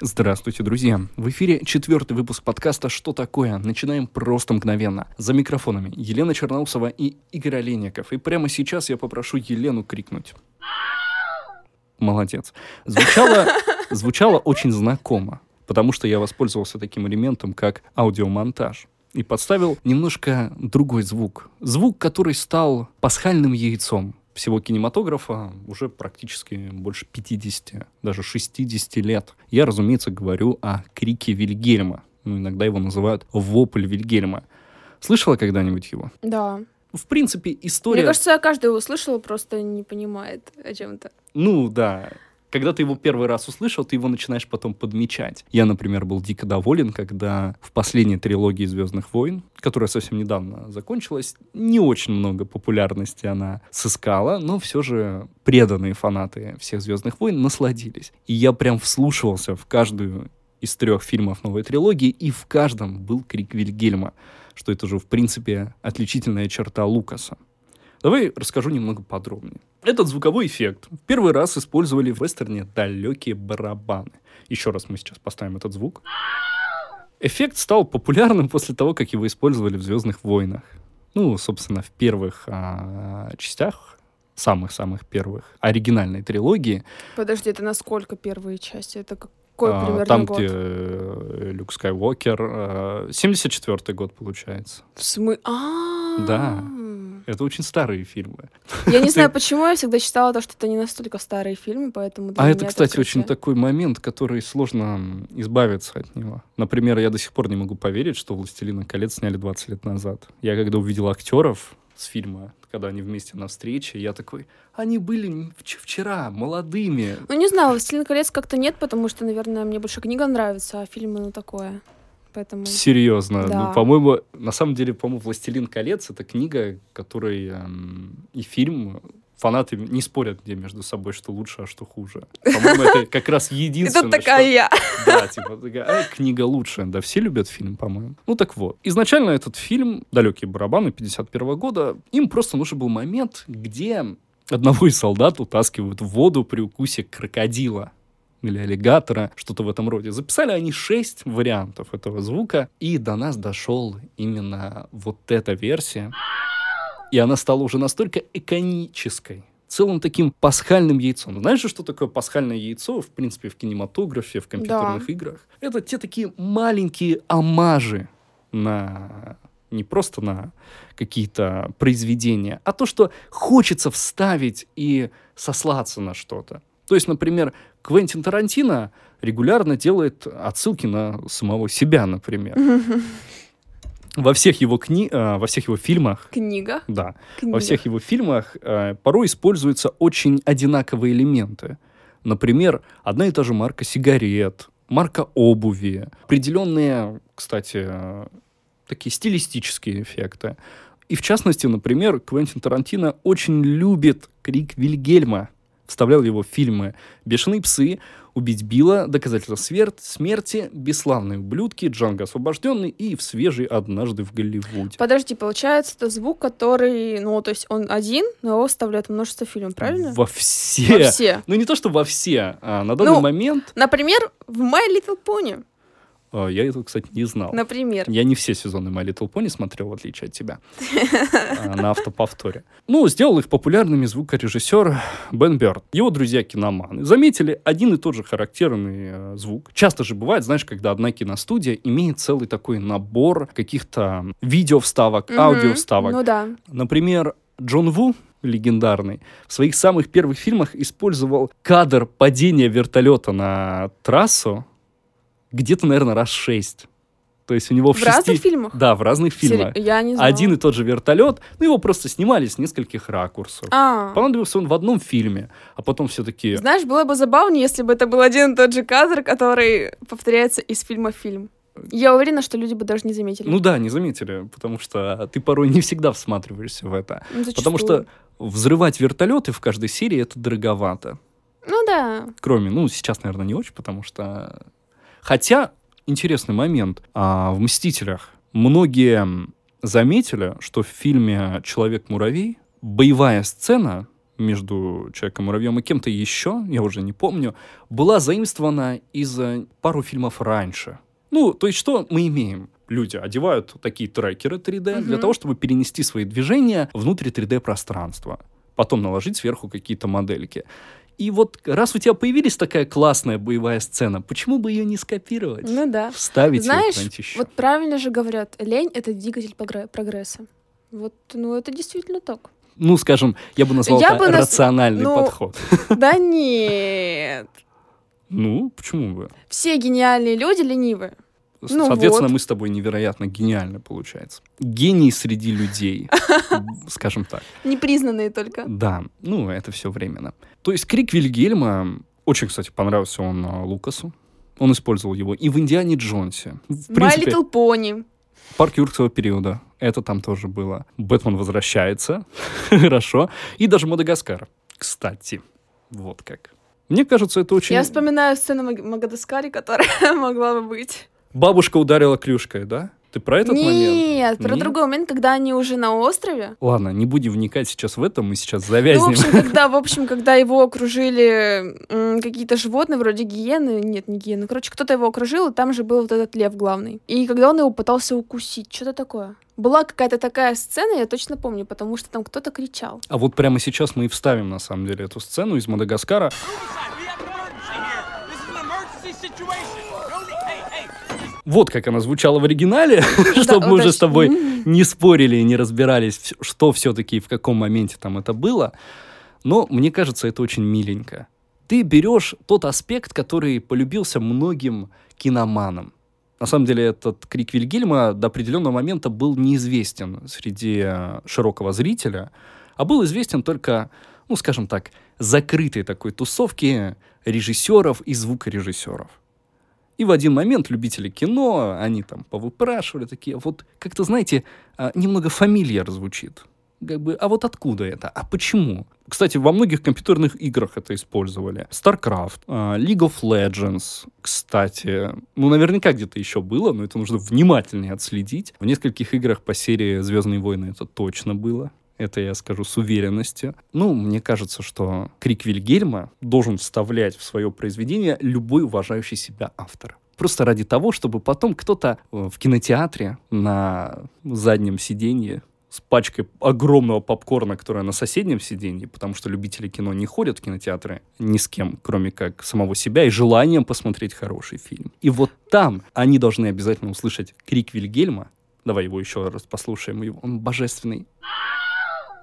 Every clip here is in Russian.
Здравствуйте, друзья! В эфире четвертый выпуск подкаста «Что такое?». Начинаем просто мгновенно. За микрофонами Елена Черноусова и Игорь Олеников. И прямо сейчас я попрошу Елену крикнуть. Молодец. Звучало, звучало очень знакомо, потому что я воспользовался таким элементом, как аудиомонтаж. И подставил немножко другой звук. Звук, который стал пасхальным яйцом всего кинематографа уже практически больше 50, даже 60 лет. Я, разумеется, говорю о крике Вильгельма. Ну, иногда его называют вопль Вильгельма. Слышала когда-нибудь его? Да. В принципе, история... Мне кажется, каждый его слышал, просто не понимает о чем-то. Ну, да когда ты его первый раз услышал, ты его начинаешь потом подмечать. Я, например, был дико доволен, когда в последней трилогии «Звездных войн», которая совсем недавно закончилась, не очень много популярности она сыскала, но все же преданные фанаты всех «Звездных войн» насладились. И я прям вслушивался в каждую из трех фильмов новой трилогии, и в каждом был крик Вильгельма, что это же, в принципе, отличительная черта Лукаса. Давай расскажу немного подробнее. Этот звуковой эффект в первый раз использовали в вестерне далекие барабаны. Еще раз мы сейчас поставим этот звук. Эффект стал популярным после того, как его использовали в «Звездных войнах». Ну, собственно, в первых а, частях, самых-самых первых, оригинальной трилогии. Подожди, это насколько первые части? Это какой а, примерно Там, год? где э, Люк Скайуокер. а, 74-й год, получается. В смысле? А. Да. Это очень старые фильмы. Я не знаю, почему я всегда считала то, что это не настолько старые фильмы, поэтому А это, кстати, очень такой момент, который сложно избавиться от него. Например, я до сих пор не могу поверить, что «Властелина колец» сняли 20 лет назад. Я когда увидел актеров с фильма, когда они вместе на встрече, я такой, они были вч- вчера молодыми. Ну, не знаю, «Властелин колец» как-то нет, потому что, наверное, мне больше книга нравится, а фильмы, ну, такое. Поэтому... Серьезно. Да. Ну, по-моему, на самом деле, по-моему, «Властелин колец» — это книга, которой эм, и фильм фанаты не спорят где между собой, что лучше, а что хуже. По-моему, это как раз единственное, тут такая что- я. Да, типа, такая, «Ай, книга лучше. Да, все любят фильм, по-моему. Ну так вот. Изначально этот фильм, «Далекие барабаны» 51 года, им просто нужен был момент, где одного из солдат утаскивают в воду при укусе крокодила или аллигатора, что-то в этом роде. Записали они шесть вариантов этого звука, и до нас дошел именно вот эта версия. И она стала уже настолько иконической, целым таким пасхальным яйцом. Знаешь же, что такое пасхальное яйцо, в принципе, в кинематографе, в компьютерных играх? Это те такие маленькие омажи на не просто на какие-то произведения, а то, что хочется вставить и сослаться на что-то. То есть, например, Квентин Тарантино регулярно делает отсылки на самого себя, например. Во всех его кни... а, во всех его фильмах, Книга. да, Книга. во всех его фильмах э, порой используются очень одинаковые элементы. Например, одна и та же марка сигарет, марка обуви, определенные, кстати, э, такие стилистические эффекты. И в частности, например, Квентин Тарантино очень любит крик Вильгельма. Вставлял его в фильмы «Бешеные псы», «Убить Билла», «Доказательство свер- смерти», «Бесславные ублюдки», «Джанго освобожденный» и «В свежий однажды в Голливуде». Подожди, получается, это звук, который, ну, то есть он один, но его вставляют множество фильмов, правильно? Во все. Во все. Ну, не то, что во все. А на данный Ну, момент... Например, в My Little Pony. А, я этого, кстати, не знал. Например. Я не все сезоны My Little Pony смотрел, в отличие от тебя, а, на автоповторе. Ну, сделал их популярными звукорежиссер Бен Бёрд. Его друзья-киноманы заметили один и тот же характерный э, звук. Часто же бывает, знаешь, когда одна киностудия имеет целый такой набор каких-то видео-вставок, аудио-вставок. Ну да. Например, Джон Ву, легендарный, в своих самых первых фильмах использовал кадр падения вертолета на трассу где-то, наверное, раз шесть. То есть у него в, В шести... разных фильмах? Да, в разных фильмах. Сери- Я не знала. Один и тот же вертолет, ну его просто снимали с нескольких ракурсов. А, Понадобился он в одном фильме, а потом все-таки... знаешь, было бы забавнее, если бы это был один и тот же кадр, который повторяется из фильма в фильм. Я уверена, что люди бы даже не заметили. Ну да, не заметили, потому что ты порой не всегда всматриваешься в это. Ну, Потому зачастую. что взрывать вертолеты в каждой серии это дороговато. Ну да. Кроме, ну, сейчас, наверное, не очень, потому что... Хотя, интересный момент. А, в «Мстителях» многие заметили, что в фильме «Человек-муравей» боевая сцена между Человеком-муравьем и кем-то еще, я уже не помню, была заимствована из э, пару фильмов раньше. Ну, то есть что мы имеем? Люди одевают такие трекеры 3D для Мгм. того, чтобы перенести свои движения внутрь 3D-пространства. Потом наложить сверху какие-то модельки. И вот раз у тебя появилась такая классная боевая сцена, почему бы ее не скопировать? Ну да. Вставить Знаешь, куда-нибудь еще. вот правильно же говорят, лень — это двигатель прогресса. Вот, ну, это действительно так. Ну, скажем, я бы назвал Я это бы нас- рациональный ну, подход. Да нет. Ну, почему бы? Все гениальные люди ленивые. С- Ну Соответственно, вот. мы с тобой невероятно гениально получается. Гений среди людей, скажем так. Непризнанные только. Да, ну, это все временно. То есть крик Вильгельма, очень, кстати, понравился он а, Лукасу. Он использовал его и в «Индиане Джонсе». В My принципе, Little Pony. парк юрского периода. Это там тоже было. Бэтмен возвращается. Хорошо. И даже Мадагаскар. Кстати. Вот как. Мне кажется, это очень... Я вспоминаю сцену Магадаскаре, которая могла бы быть. Бабушка ударила клюшкой, да? Ты про этот момент? Нет, про Нет? другой момент, когда они уже на острове. Ладно, не будем вникать сейчас в это, мы сейчас Ну, в завязнем. общем, когда, в общем, когда его окружили какие-то животные, вроде гиены, нет, не гиены, короче, кто-то его окружил, и там же был вот этот лев главный. И когда он его пытался укусить, что-то такое. Была какая-то такая сцена, я точно помню, потому что там кто-то кричал. А вот прямо сейчас мы и вставим, на самом деле, эту сцену из Мадагаскара. Suicide, Вот как она звучала в оригинале, чтобы мы уже с тобой не спорили и не разбирались, что все-таки и в каком моменте там это было. Но мне кажется, это очень миленько. Ты берешь тот аспект, который полюбился многим киноманам. На самом деле этот крик Вильгельма до определенного момента был неизвестен среди э, широкого зрителя, а был известен только, ну, скажем так, закрытой такой тусовке режиссеров и звукорежиссеров. И в один момент любители кино, они там повыпрашивали такие, вот как-то, знаете, а, немного фамильяр звучит. Как бы, а вот откуда это? А почему? Кстати, во многих компьютерных играх это использовали. StarCraft, а, League of Legends, кстати. Ну, наверняка где-то еще было, но это нужно внимательнее отследить. В нескольких играх по серии «Звездные войны» это точно было. Это я скажу с уверенностью. Ну, мне кажется, что крик Вильгельма должен вставлять в свое произведение любой уважающий себя автор. Просто ради того, чтобы потом кто-то э, в кинотеатре на заднем сиденье с пачкой огромного попкорна, которая на соседнем сиденье, потому что любители кино не ходят в кинотеатры ни с кем, кроме как самого себя, и желанием посмотреть хороший фильм. И вот там они должны обязательно услышать крик Вильгельма. Давай его еще раз послушаем. Он божественный.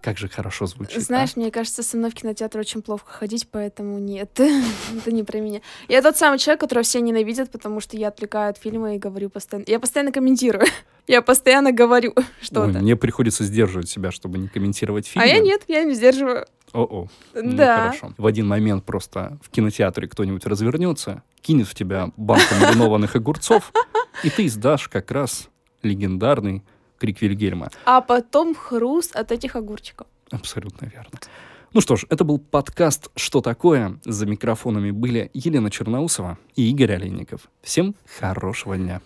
Как же хорошо звучит. а? Знаешь, мне кажется, со мной в кинотеатр очень плохо ходить, поэтому нет, это не про меня. Я тот самый человек, которого все ненавидят, потому что я отвлекаю от фильма и говорю постоянно. Я постоянно комментирую. Я постоянно говорю что-то. мне приходится сдерживать себя, чтобы не комментировать фильмы. А я нет, я не сдерживаю. О-о. Ну, Да. хорошо. В один момент просто в кинотеатре кто-нибудь развернется, кинет в тебя банку маринованных огурцов, и ты издашь как раз легендарный крик Вильгельма. А потом хруст от этих огурчиков. Абсолютно верно. Ну что ж, это был подкаст «Что такое?». За микрофонами были Елена Черноусова и Игорь Олейников. Всем хорошего дня.